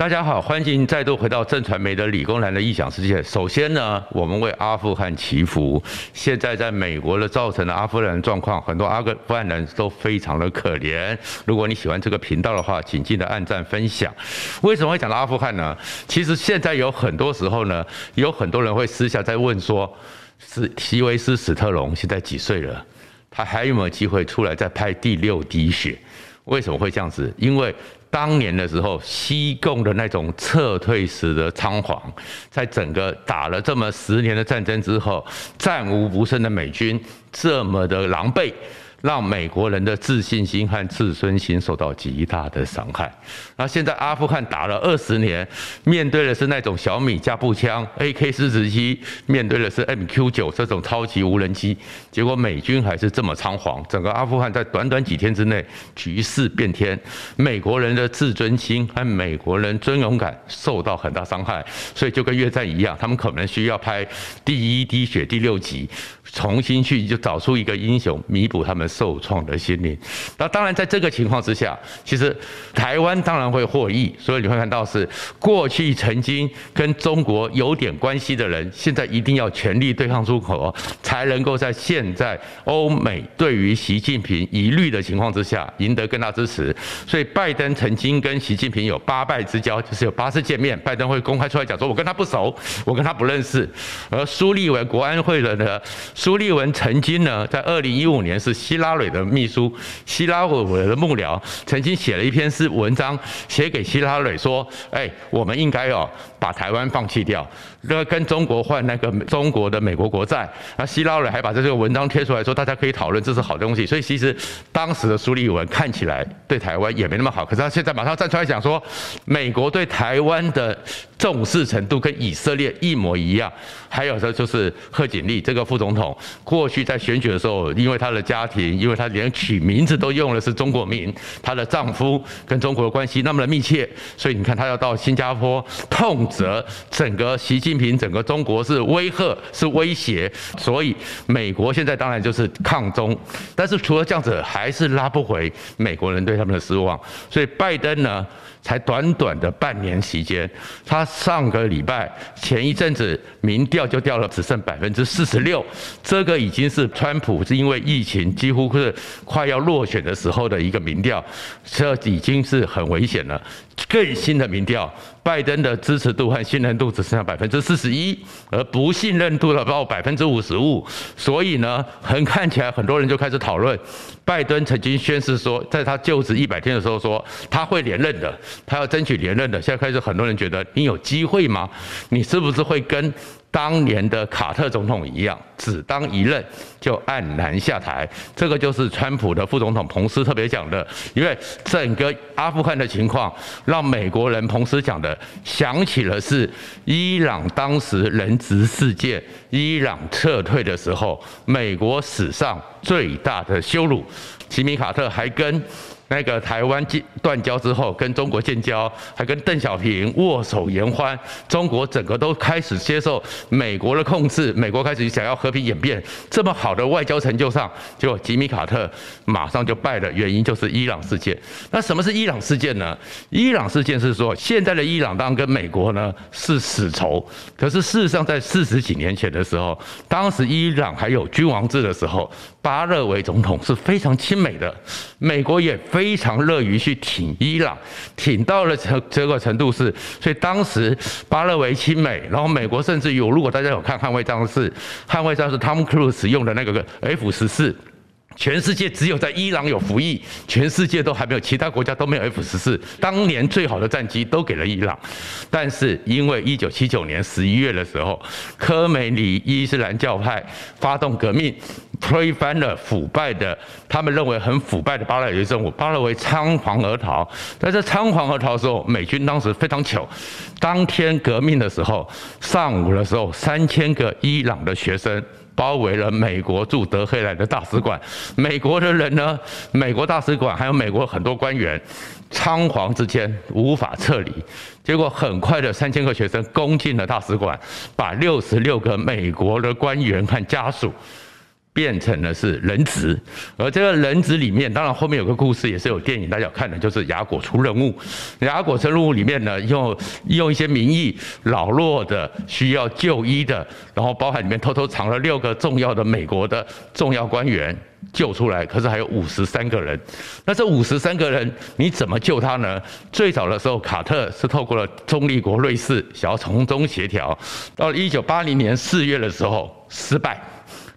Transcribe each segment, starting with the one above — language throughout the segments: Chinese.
大家好，欢迎再度回到正传媒的理工男的异想世界。首先呢，我们为阿富汗祈福。现在在美国的造成的阿富汗的状况，很多阿富汗人都非常的可怜。如果你喜欢这个频道的话，请记得按赞分享。为什么会讲到阿富汗呢？其实现在有很多时候呢，有很多人会私下在问说，是席维斯·史特龙现在几岁了？他还有没有机会出来再拍第六滴血？为什么会这样子？因为当年的时候，西贡的那种撤退时的仓皇，在整个打了这么十年的战争之后，战无不胜的美军这么的狼狈。让美国人的自信心和自尊心受到极大的伤害。那现在阿富汗打了二十年，面对的是那种小米加步枪、AK 四十七，面对的是 MQ 九这种超级无人机，结果美军还是这么仓皇。整个阿富汗在短短几天之内局势变天，美国人的自尊心和美国人尊荣感受到很大伤害。所以就跟越战一样，他们可能需要拍第一滴血第六集，重新去就找出一个英雄弥补他们。受创的心灵。那当然，在这个情况之下，其实台湾当然会获益。所以你会看到，是过去曾经跟中国有点关系的人，现在一定要全力对抗出口，才能够在现在欧美对于习近平疑虑的情况之下，赢得更大支持。所以，拜登曾经跟习近平有八拜之交，就是有八次见面，拜登会公开出来讲说：“我跟他不熟，我跟他不认识。”而苏立文国安会的呢，苏立文曾经呢，在二零一五年是希拉蕊的秘书，希拉蕊的幕僚曾经写了一篇是文章，写给希拉蕊说：“哎，我们应该哦把台湾放弃掉，那跟中国换那个中国的美国国债。”那希拉蕊还把这个文章贴出来说：“大家可以讨论，这是好东西。”所以其实当时的苏立文看起来对台湾也没那么好，可是他现在马上站出来讲说，美国对台湾的重视程度跟以色列一模一样。还有这就是贺锦丽这个副总统，过去在选举的时候，因为他的家庭。因为他连取名字都用的是中国名，她的丈夫跟中国的关系那么的密切，所以你看她要到新加坡痛责整个习近平，整个中国是威吓是威胁，所以美国现在当然就是抗中，但是除了这样子，还是拉不回美国人对他们的失望，所以拜登呢？才短短的半年时间，他上个礼拜前一阵子民调就掉了，只剩百分之四十六，这个已经是川普是因为疫情几乎是快要落选的时候的一个民调，这已经是很危险了。更新的民调，拜登的支持度和信任度只剩下百分之四十一，而不信任度的到百分之五十五。所以呢，很看起来很多人就开始讨论，拜登曾经宣誓说，在他就职一百天的时候说他会连任的，他要争取连任的。现在开始很多人觉得你有机会吗？你是不是会跟？当年的卡特总统一样，只当一任就黯然下台。这个就是川普的副总统彭斯特别讲的，因为整个阿富汗的情况，让美国人彭斯讲的想起了是伊朗当时人质事件，伊朗撤退的时候，美国史上最大的羞辱。吉米卡特还跟。那个台湾断交之后，跟中国建交，还跟邓小平握手言欢，中国整个都开始接受美国的控制，美国开始想要和平演变，这么好的外交成就上，结果吉米卡特马上就败了，原因就是伊朗事件。那什么是伊朗事件呢？伊朗事件是说，现在的伊朗当然跟美国呢是死仇，可是事实上在四十几年前的时候，当时伊朗还有君王制的时候，巴勒维总统是非常亲美的，美国也非。非常乐于去挺伊朗，挺到了这这个程度是，所以当时巴勒维亲美，然后美国甚至有，如果大家有看《捍卫战士》，《捍卫战士》汤姆·克鲁斯用的那个 F 十四。全世界只有在伊朗有服役，全世界都还没有，其他国家都没有 F 十四。当年最好的战机都给了伊朗，但是因为一九七九年十一月的时候，科梅里伊斯兰教派发动革命，推翻了腐败的，他们认为很腐败的巴勒维政府，巴勒维仓皇而逃。在这仓皇而逃的时候，美军当时非常糗，当天革命的时候，上午的时候，三千个伊朗的学生。包围了美国驻德黑兰的大使馆，美国的人呢？美国大使馆还有美国很多官员，仓皇之间无法撤离，结果很快的三千个学生攻进了大使馆，把六十六个美国的官员和家属变成了是人质，而这个人质里面，当然后面有个故事，也是有电影大家看的，就是雅果出任务。雅果出任务里面呢，用用一些名义，老弱的需要就医的，然后包含里面偷偷藏了六个重要的美国的重要官员救出来，可是还有五十三个人。那这五十三个人你怎么救他呢？最早的时候，卡特是透过了中立国瑞士想要从中协调，到了一九八零年四月的时候失败。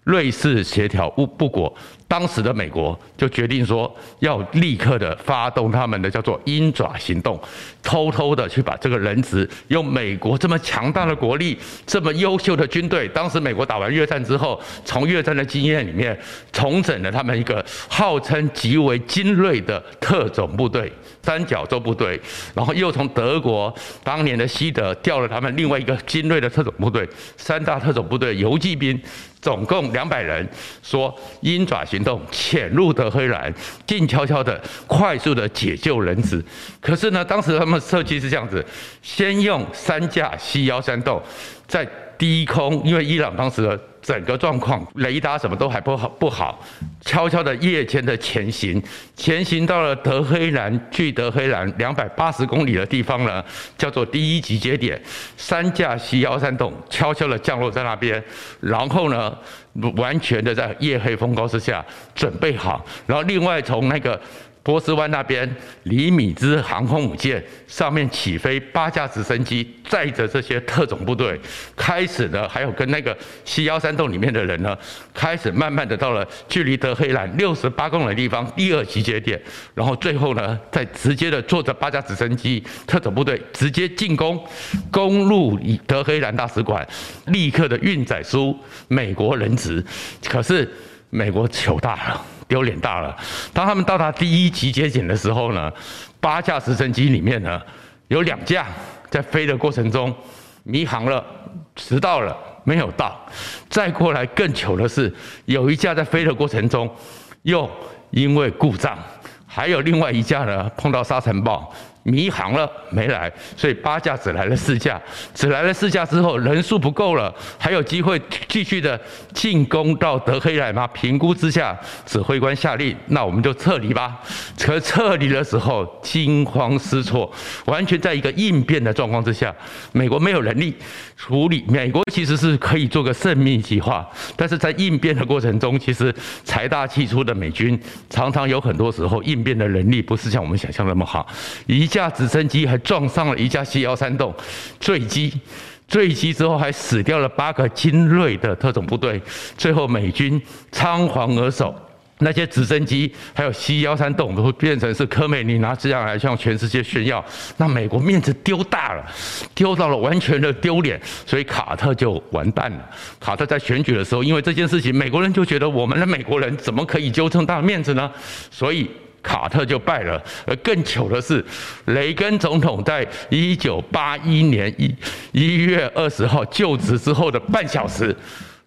瑞士协调不不果，当时的美国就决定说要立刻的发动他们的叫做鹰爪行动，偷偷的去把这个人质用美国这么强大的国力、这么优秀的军队，当时美国打完越战之后，从越战的经验里面重整了他们一个号称极为精锐的特种部队——三角洲部队，然后又从德国当年的西德调了他们另外一个精锐的特种部队——三大特种部队游骑兵。总共两百人，说鹰爪行动潜入的和黑人，静悄悄的、快速的解救人质。可是呢，当时他们设计是这样子：先用三架 C 幺三洞在低空，因为伊朗当时的。整个状况，雷达什么都还不好，不好，悄悄的夜间的前行，前行到了德黑兰，距德黑兰两百八十公里的地方呢，叫做第一集结点，三架 C 幺三洞悄悄的降落在那边，然后呢，完全的在夜黑风高之下准备好，然后另外从那个。波斯湾那边，李米兹航空母舰上面起飞八架直升机，载着这些特种部队，开始呢，还有跟那个西幺三洞里面的人呢，开始慢慢的到了距离德黑兰六十八公里的地方第二集结点，然后最后呢，再直接的坐着八架直升机，特种部队直接进攻，攻入德黑兰大使馆，立刻的运载出美国人质，可是美国糗大了。有脸大了！当他们到达第一集结点的时候呢，八架直升机里面呢，有两架在飞的过程中迷航了，迟到了，没有到。再过来更糗的是，有一架在飞的过程中又因为故障，还有另外一架呢碰到沙尘暴。迷航了，没来，所以八架只来了四架，只来了四架之后，人数不够了，还有机会继续的进攻到德黑兰吗？评估之下，指挥官下令，那我们就撤离吧。可撤离的时候惊慌失措，完全在一个应变的状况之下，美国没有能力处理。美国其实是可以做个胜命计划，但是在应变的过程中，其实财大气粗的美军常常有很多时候应变的能力不是像我们想象那么好。一架直升机还撞上了一架 C 幺三洞，坠机，坠机之后还死掉了八个精锐的特种部队，最后美军仓皇而走，那些直升机还有 C 幺三洞都会变成是科美尼拿这样来向全世界炫耀，那美国面子丢大了，丢到了完全的丢脸，所以卡特就完蛋了。卡特在选举的时候，因为这件事情，美国人就觉得我们的美国人怎么可以丢这么大的面子呢？所以。卡特就败了，而更糗的是，雷根总统在一九八一年一一月二十号就职之后的半小时，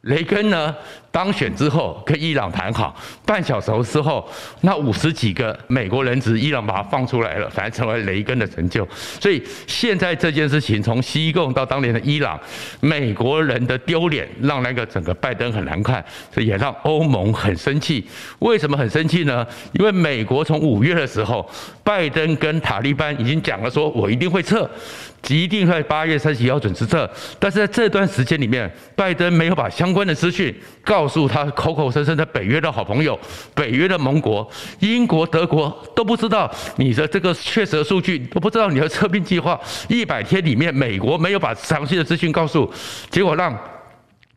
雷根呢，当选之后跟伊朗谈好，半小时之后，那五十几个美国人质，伊朗把他放出来了，反而成为雷根的成就。所以现在这件事情，从西贡到当年的伊朗，美国人的丢脸，让那个整个拜登很难看，这也让欧盟很生气。为什么很生气呢？因为美国从五月的时候，拜登跟塔利班已经讲了，说我一定会撤，一定会八月三十一号准时撤。但是在这段时间里面，拜登没有把相关的资讯告。告诉他口口声声的北约的好朋友、北约的盟国，英国、德国都不知道你的这个确实数据，都不知道你的撤兵计划。一百天里面，美国没有把详细的资讯告诉，结果让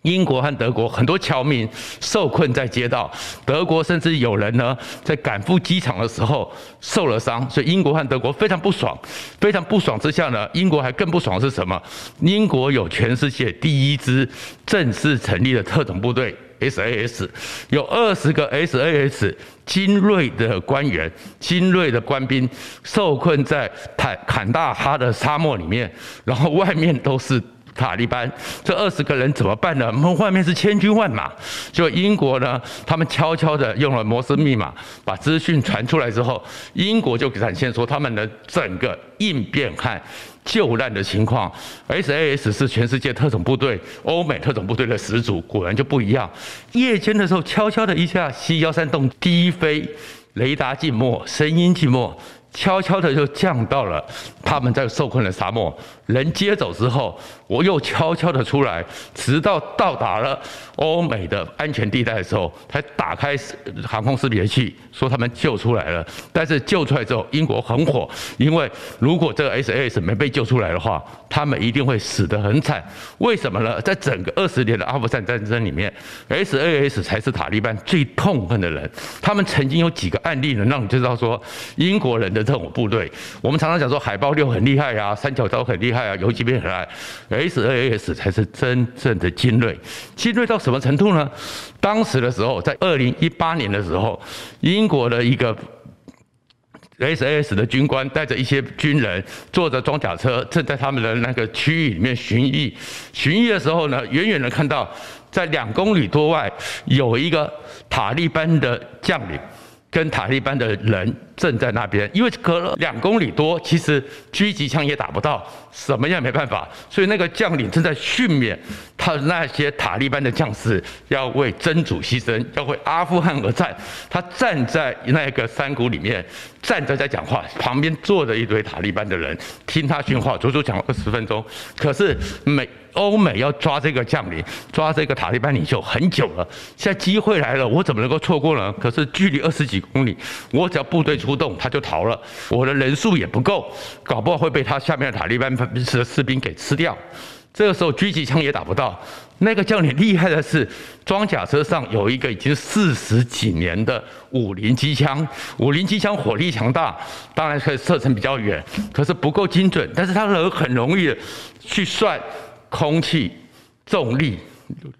英国和德国很多侨民受困在街道。德国甚至有人呢在赶赴机场的时候受了伤，所以英国和德国非常不爽。非常不爽之下呢，英国还更不爽的是什么？英国有全世界第一支正式成立的特种部队。SAS 有二十个 SAS 精锐的官员、精锐的官兵受困在坦坎大哈的沙漠里面，然后外面都是塔利班，这二十个人怎么办呢？我们外面是千军万马，就英国呢，他们悄悄的用了摩斯密码把资讯传出来之后，英国就展现出他们的整个应变和救难的情况。SAS 是全世界特种部队、欧美特种部队的始祖，果然就不一样。夜间的时候，悄悄的一下西幺三洞低飞，雷达静默，声音静默。悄悄的就降到了他们在受困的沙漠，人接走之后，我又悄悄的出来，直到到达了欧美的安全地带的时候，才打开航空识别器，说他们救出来了。但是救出来之后，英国很火，因为如果这个 SAS 没被救出来的话，他们一定会死得很惨。为什么呢？在整个二十年的阿富汗战争里面，SAS 才是塔利班最痛恨的人。他们曾经有几个案例能让你知道说，英国人的。特种部队，我们常常讲说海豹六很厉害啊，三角洲很厉害啊，游击兵很厉害，SAS 才是真正的精锐。精锐到什么程度呢？当时的时候，在二零一八年的时候，英国的一个 SAS 的军官带着一些军人，坐着装甲车，正在他们的那个区域里面巡弋。巡弋的时候呢，远远的看到在两公里多外有一个塔利班的将领。跟塔利班的人正在那边，因为隔了两公里多，其实狙击枪也打不到，什么也没办法，所以那个将领正在训勉他那些塔利班的将士要为真主牺牲，要为阿富汗而战。他站在那个山谷里面，站着在讲话，旁边坐着一堆塔利班的人听他训话，足足讲了二十分钟。可是每欧美要抓这个将领，抓这个塔利班领袖很久了，现在机会来了，我怎么能够错过呢？可是距离二十几公里，我只要部队出不动，他就逃了。我的人数也不够，搞不好会被他下面的塔利班的士兵给吃掉。这个时候狙击枪也打不到。那个将领厉害的是，装甲车上有一个已经四十几年的五零机枪，五零机枪火力强大，当然可以射程比较远，可是不够精准。但是他能很容易的去算。空气、重力、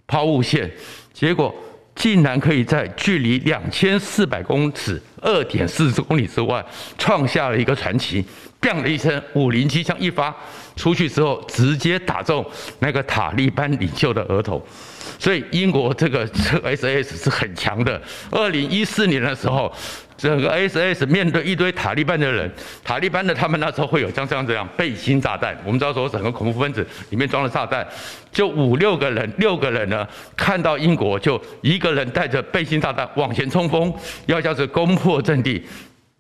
抛物线，结果竟然可以在距离两千四百公尺、二点四公里之外，创下了一个传奇。砰的一声，五零机枪一发出去之后，直接打中那个塔利班领袖的额头。所以英国这个这个 S S 是很强的。二零一四年的时候。整个 S S 面对一堆塔利班的人，塔利班的他们那时候会有像这样这样背心炸弹。我们知道说整个恐怖分子里面装了炸弹，就五六个人，六个人呢看到英国就一个人带着背心炸弹往前冲锋，要叫做攻破阵地。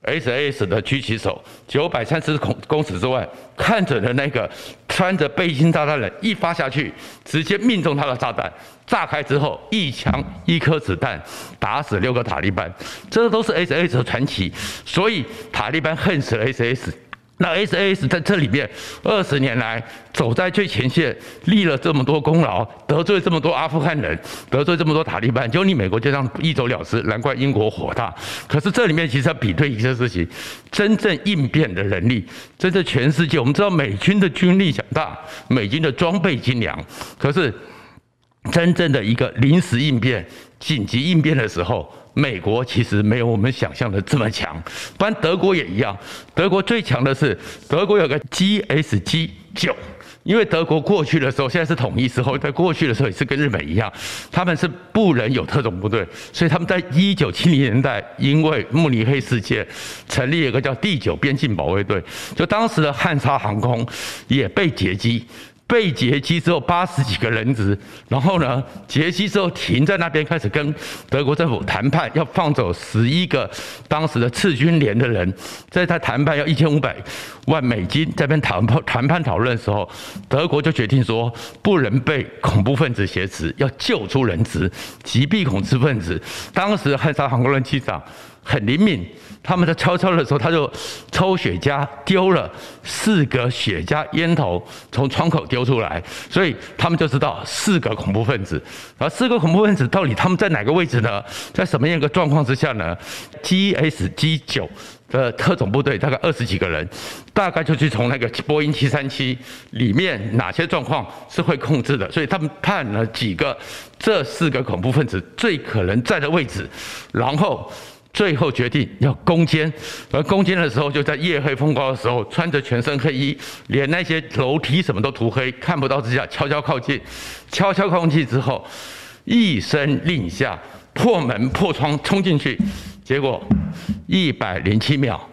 S.S. 的狙击手九百三十公公尺之外看准了那个穿着背心炸弹的人，一发下去，直接命中他的炸弹。炸开之后，一枪一颗子弹打死六个塔利班，这都是 S.S. 的传奇。所以塔利班恨死了 S.S.。那 SAS 在这里面二十年来走在最前线，立了这么多功劳，得罪这么多阿富汗人，得罪这么多塔利班，就你美国就这样一走了之，难怪英国火大。可是这里面其实要比对一些事情，真正应变的能力，真正全世界我们知道美军的军力强大，美军的装备精良，可是。真正的一个临时应变、紧急应变的时候，美国其实没有我们想象的这么强。不然德国也一样，德国最强的是德国有个 GSG 九，因为德国过去的时候，现在是统一之后，在过去的时候也是跟日本一样，他们是不能有特种部队，所以他们在一九七零年代因为慕尼黑事件，成立了一个叫第九边境保卫队，就当时的汉莎航空也被劫机。被劫机之后，八十几个人质，然后呢，劫机之后停在那边，开始跟德国政府谈判，要放走十一个当时的赤军连的人。在他谈判要一千五百万美金，在边谈判谈判讨论的时候，德国就决定说，不能被恐怖分子挟持，要救出人质，击毙恐怖分子。当时汉莎航空的机长。很灵敏，他们在悄悄的时候，他就抽雪茄丢了四个雪茄烟头从窗口丢出来，所以他们就知道四个恐怖分子。而四个恐怖分子到底他们在哪个位置呢？在什么样一个状况之下呢？GSG 九的特种部队大概二十几个人，大概就去从那个波音七三七里面哪些状况是会控制的，所以他们判了几个这四个恐怖分子最可能在的位置，然后。最后决定要攻坚，而攻坚的时候就在夜黑风高的时候，穿着全身黑衣，连那些楼梯什么都涂黑，看不到之下，悄悄靠近，悄悄靠近之后，一声令下，破门破窗冲进去，结果一百零七秒。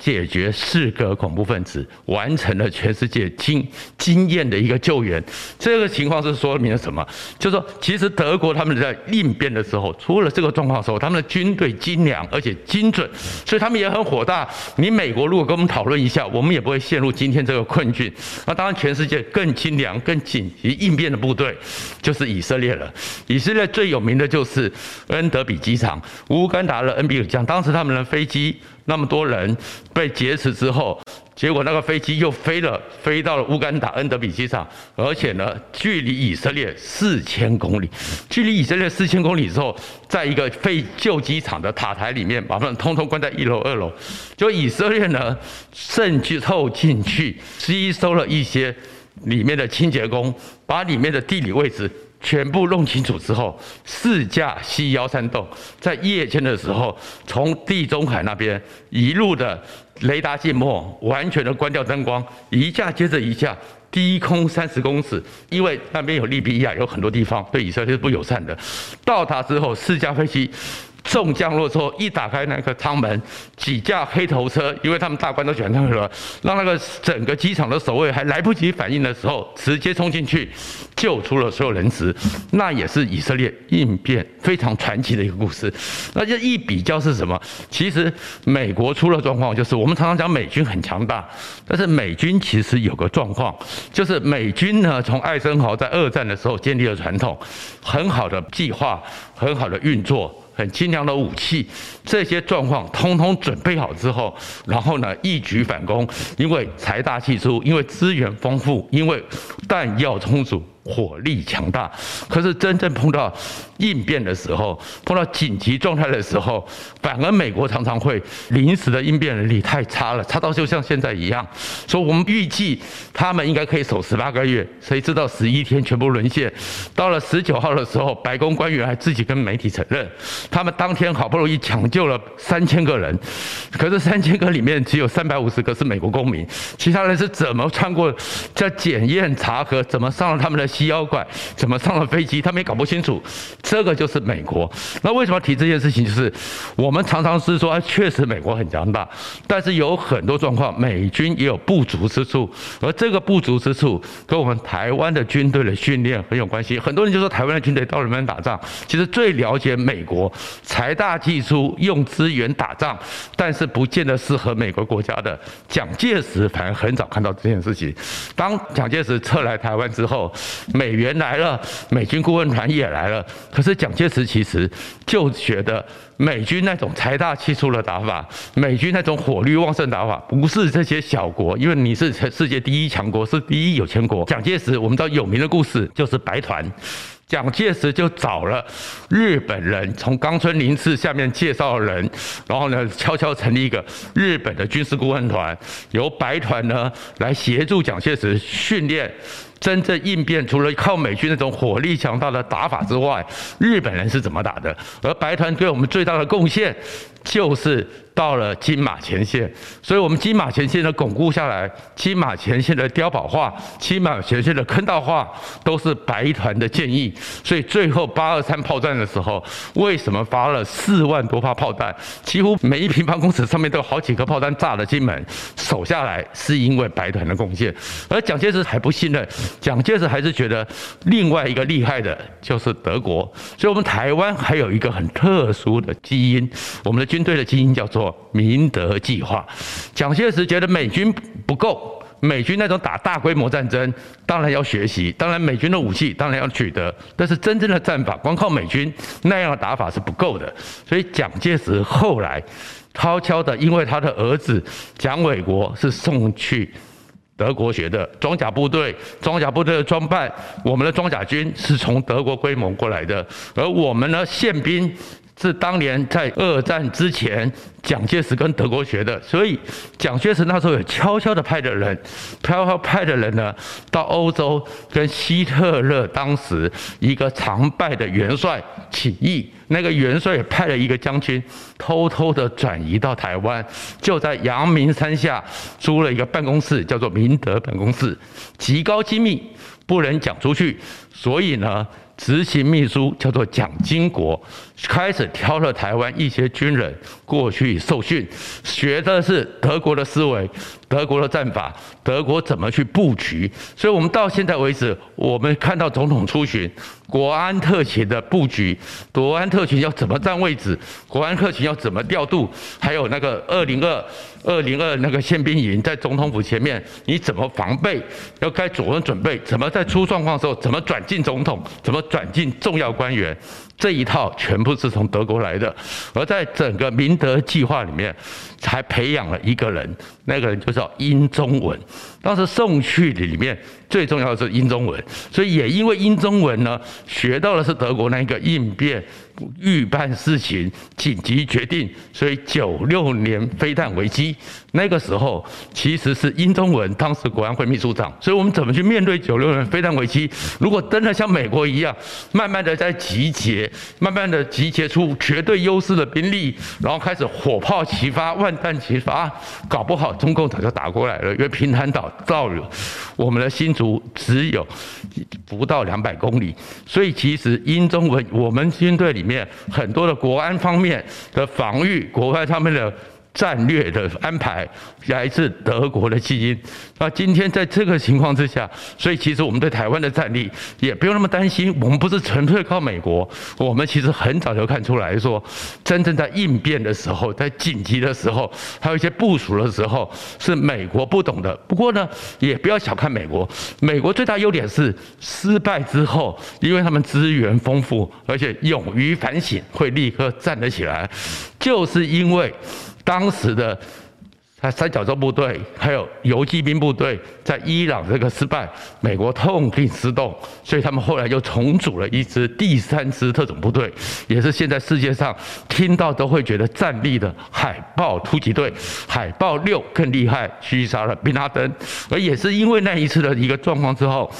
解决四个恐怖分子，完成了全世界惊惊艳的一个救援。这个情况是说明了什么？就是说，其实德国他们在应变的时候，出了这个状况的时候，他们的军队精良而且精准，所以他们也很火大。你美国如果跟我们讨论一下，我们也不会陷入今天这个困境。那当然，全世界更精良、更紧急应变的部队就是以色列了。以色列最有名的就是恩德比机场，乌干达的恩比尔江，当时他们的飞机。那么多人被劫持之后，结果那个飞机又飞了，飞到了乌干达恩德比机场，而且呢，距离以色列四千公里，距离以色列四千公里之后，在一个废旧机场的塔台里面，把他们通通关在一楼、二楼。就以色列呢，渗透进去，吸收了一些里面的清洁工，把里面的地理位置。全部弄清楚之后，四架 C 幺三洞在夜间的时候，从地中海那边一路的雷达静默，完全的关掉灯光，一架接着一架，低空三十公尺，因为那边有利比亚，有很多地方对以色列是不友善的。到达之后，四架飞机。重降落之后，一打开那个舱门，几架黑头车，因为他们大官都喜欢这样说，让那个整个机场的守卫还来不及反应的时候，直接冲进去救出了所有人质。那也是以色列应变非常传奇的一个故事。那这一比较是什么？其实美国出了状况，就是我们常常讲美军很强大，但是美军其实有个状况，就是美军呢，从艾森豪在二战的时候建立了传统，很好的计划，很好的运作。很精良的武器，这些状况通通准备好之后，然后呢，一举反攻，因为财大气粗，因为资源丰富，因为弹药充足。火力强大，可是真正碰到应变的时候，碰到紧急状态的时候，反而美国常常会临时的应变能力太差了，差到就像现在一样。所以我们预计他们应该可以守十八个月，谁知道十一天全部沦陷。到了十九号的时候，白宫官员还自己跟媒体承认，他们当天好不容易抢救了三千个人，可是三千个里面只有三百五十个是美国公民，其他人是怎么穿过这检验查核，怎么上了他们的？西妖怪怎么上了飞机？他们也搞不清楚。这个就是美国。那为什么提这件事情？就是我们常常是说，确实美国很强大，但是有很多状况，美军也有不足之处。而这个不足之处跟我们台湾的军队的训练很有关系。很多人就说台湾的军队到底能不能打仗？其实最了解美国财大气粗，用资源打仗，但是不见得适合美国国家的蒋介石，反而很早看到这件事情。当蒋介石撤来台湾之后。美元来了，美军顾问团也来了。可是蒋介石其实就觉得美军那种财大气粗的打法，美军那种火力旺盛打法，不是这些小国，因为你是世界第一强国，是第一有钱国。蒋介石我们知道有名的故事就是白团，蒋介石就找了日本人，从冈村宁次下面介绍人，然后呢悄悄成立一个日本的军事顾问团，由白团呢来协助蒋介石训练。真正应变，除了靠美军那种火力强大的打法之外，日本人是怎么打的？而白团对我们最大的贡献，就是到了金马前线。所以，我们金马前线的巩固下来，金马前线的碉堡化，金马前线的坑道化，都是白团的建议。所以，最后八二三炮战的时候，为什么发了四万多发炮弹？几乎每一平方公尺上面都有好几颗炮弹炸了金门，守下来是因为白团的贡献。而蒋介石还不信任。蒋介石还是觉得另外一个厉害的就是德国，所以我们台湾还有一个很特殊的基因，我们的军队的基因叫做明德计划。蒋介石觉得美军不够，美军那种打大规模战争当然要学习，当然美军的武器当然要取得，但是真正的战法光靠美军那样的打法是不够的，所以蒋介石后来悄悄的，因为他的儿子蒋纬国是送去。德国学的装甲部队，装甲部队的装扮，我们的装甲军是从德国规模过来的，而我们呢，宪兵是当年在二战之前，蒋介石跟德国学的，所以蒋介石那时候有悄悄的派的人，悄悄派的人呢，到欧洲跟希特勒当时一个常败的元帅起义。那个元帅也派了一个将军偷偷的转移到台湾，就在阳明山下租了一个办公室，叫做明德办公室，极高机密，不能讲出去，所以呢。执行秘书叫做蒋经国，开始挑了台湾一些军人过去受训，学的是德国的思维。德国的战法，德国怎么去布局？所以，我们到现在为止，我们看到总统出巡，国安特勤的布局，国安特勤要怎么站位置，国安特勤要怎么调度，还有那个二零二二零二那个宪兵营在总统府前面，你怎么防备？要该怎么准备？怎么在出状况的时候，怎么转进总统？怎么转进重要官员？这一套全部是从德国来的，而在整个明德计划里面，才培养了一个人，那个人就是叫英中文。当时送去里面最重要的是英中文，所以也因为英中文呢，学到的是德国那个应变、预办事情、紧急决定。所以九六年飞弹危机那个时候，其实是殷宗文当时国安会秘书长。所以我们怎么去面对九六年飞弹危机？如果真的像美国一样，慢慢的在集结，慢慢的集结出绝对优势的兵力，然后开始火炮齐发、万弹齐发，搞不好中共早就打过来了，因为平潭岛。到了我们的新竹只有不到两百公里，所以其实殷宗文我们军队里很多的国安方面的防御，国外他们的。战略的安排来自德国的基因。那今天在这个情况之下，所以其实我们对台湾的战力也不用那么担心。我们不是纯粹靠美国，我们其实很早就看出来说，真正在应变的时候，在紧急的时候，还有一些部署的时候，是美国不懂的。不过呢，也不要小看美国。美国最大优点是失败之后，因为他们资源丰富，而且勇于反省，会立刻站得起来，就是因为。当时的他三角洲部队还有游击兵部队在伊朗这个失败，美国痛定思痛，所以他们后来又重组了一支第三支特种部队，也是现在世界上听到都会觉得战力的海豹突击队，海豹六更厉害，击杀了宾拉登，而也是因为那一次的一个状况之后。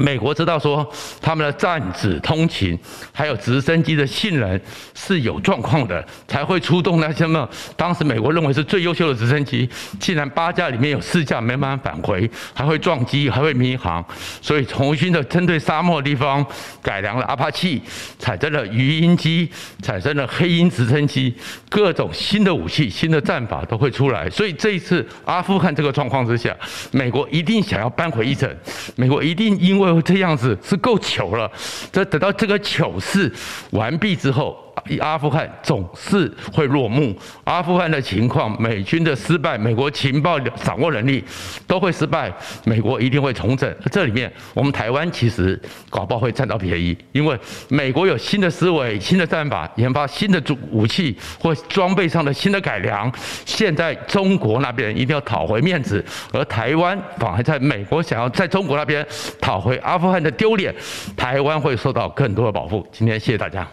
美国知道说他们的战指通勤，还有直升机的性能是有状况的，才会出动那些么？当时美国认为是最优秀的直升机，竟然八架里面有四架没办法返回，还会撞击，还会迷航，所以重新的针对沙漠地方改良了阿帕奇，产生了鱼鹰机，产生了黑鹰直升机，各种新的武器、新的战法都会出来。所以这一次阿富汗这个状况之下，美国一定想要扳回一城，美国一定因为。这样子是够糗了，这等到这个糗事完毕之后。阿富汗总是会落幕。阿富汗的情况，美军的失败，美国情报掌握能力都会失败。美国一定会重整。这里面，我们台湾其实搞不好会占到便宜，因为美国有新的思维、新的战法，研发新的武器或装备上的新的改良。现在中国那边一定要讨回面子，而台湾反而在美国想要在中国那边讨回阿富汗的丢脸，台湾会受到更多的保护。今天谢谢大家。